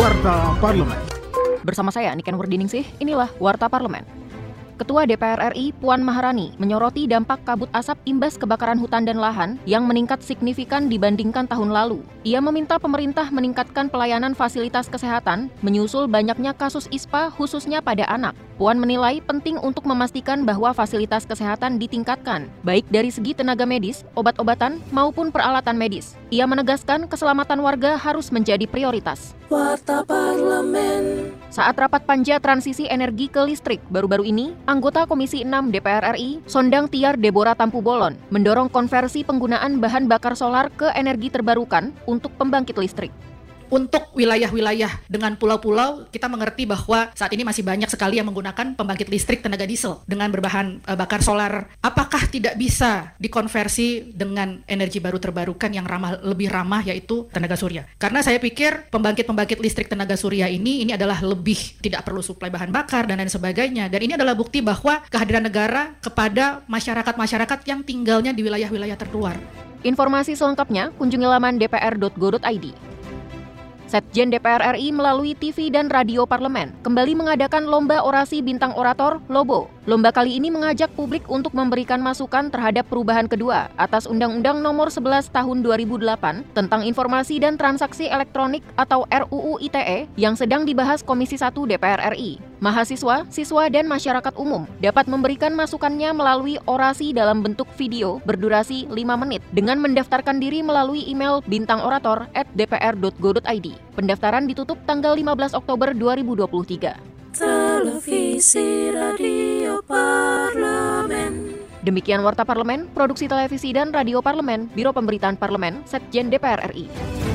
Warta Parlemen. Bersama saya Niken Wardiningsih, inilah Warta Parlemen. Ketua DPR RI Puan Maharani menyoroti dampak kabut asap imbas kebakaran hutan dan lahan yang meningkat signifikan dibandingkan tahun lalu. Ia meminta pemerintah meningkatkan pelayanan fasilitas kesehatan menyusul banyaknya kasus ISPA khususnya pada anak. Puan menilai penting untuk memastikan bahwa fasilitas kesehatan ditingkatkan, baik dari segi tenaga medis, obat-obatan, maupun peralatan medis. Ia menegaskan keselamatan warga harus menjadi prioritas. Warta Parlemen. Saat rapat panja transisi energi ke listrik baru-baru ini, anggota Komisi 6 DPR RI, Sondang Tiar Deborah Tampu Bolon, mendorong konversi penggunaan bahan bakar solar ke energi terbarukan untuk pembangkit listrik untuk wilayah-wilayah dengan pulau-pulau kita mengerti bahwa saat ini masih banyak sekali yang menggunakan pembangkit listrik tenaga diesel dengan berbahan uh, bakar solar. Apakah tidak bisa dikonversi dengan energi baru terbarukan yang ramah lebih ramah yaitu tenaga surya? Karena saya pikir pembangkit-pembangkit listrik tenaga surya ini ini adalah lebih tidak perlu suplai bahan bakar dan lain sebagainya. Dan ini adalah bukti bahwa kehadiran negara kepada masyarakat-masyarakat yang tinggalnya di wilayah-wilayah terluar. Informasi selengkapnya kunjungi laman dpr.go.id. Setjen DPR RI melalui TV dan radio parlemen kembali mengadakan lomba orasi bintang orator Lobo. Lomba kali ini mengajak publik untuk memberikan masukan terhadap perubahan kedua atas Undang-Undang Nomor 11 Tahun 2008 tentang Informasi dan Transaksi Elektronik atau RUU ITE yang sedang dibahas Komisi 1 DPR RI. Mahasiswa, siswa, dan masyarakat umum dapat memberikan masukannya melalui orasi dalam bentuk video berdurasi 5 menit dengan mendaftarkan diri melalui email bintangorator@dpr.go.id. Pendaftaran ditutup tanggal 15 Oktober 2023. Televisi Radio Parlemen. Demikian Warta Parlemen, Produksi Televisi dan Radio Parlemen, Biro Pemberitaan Parlemen, Setjen DPR RI.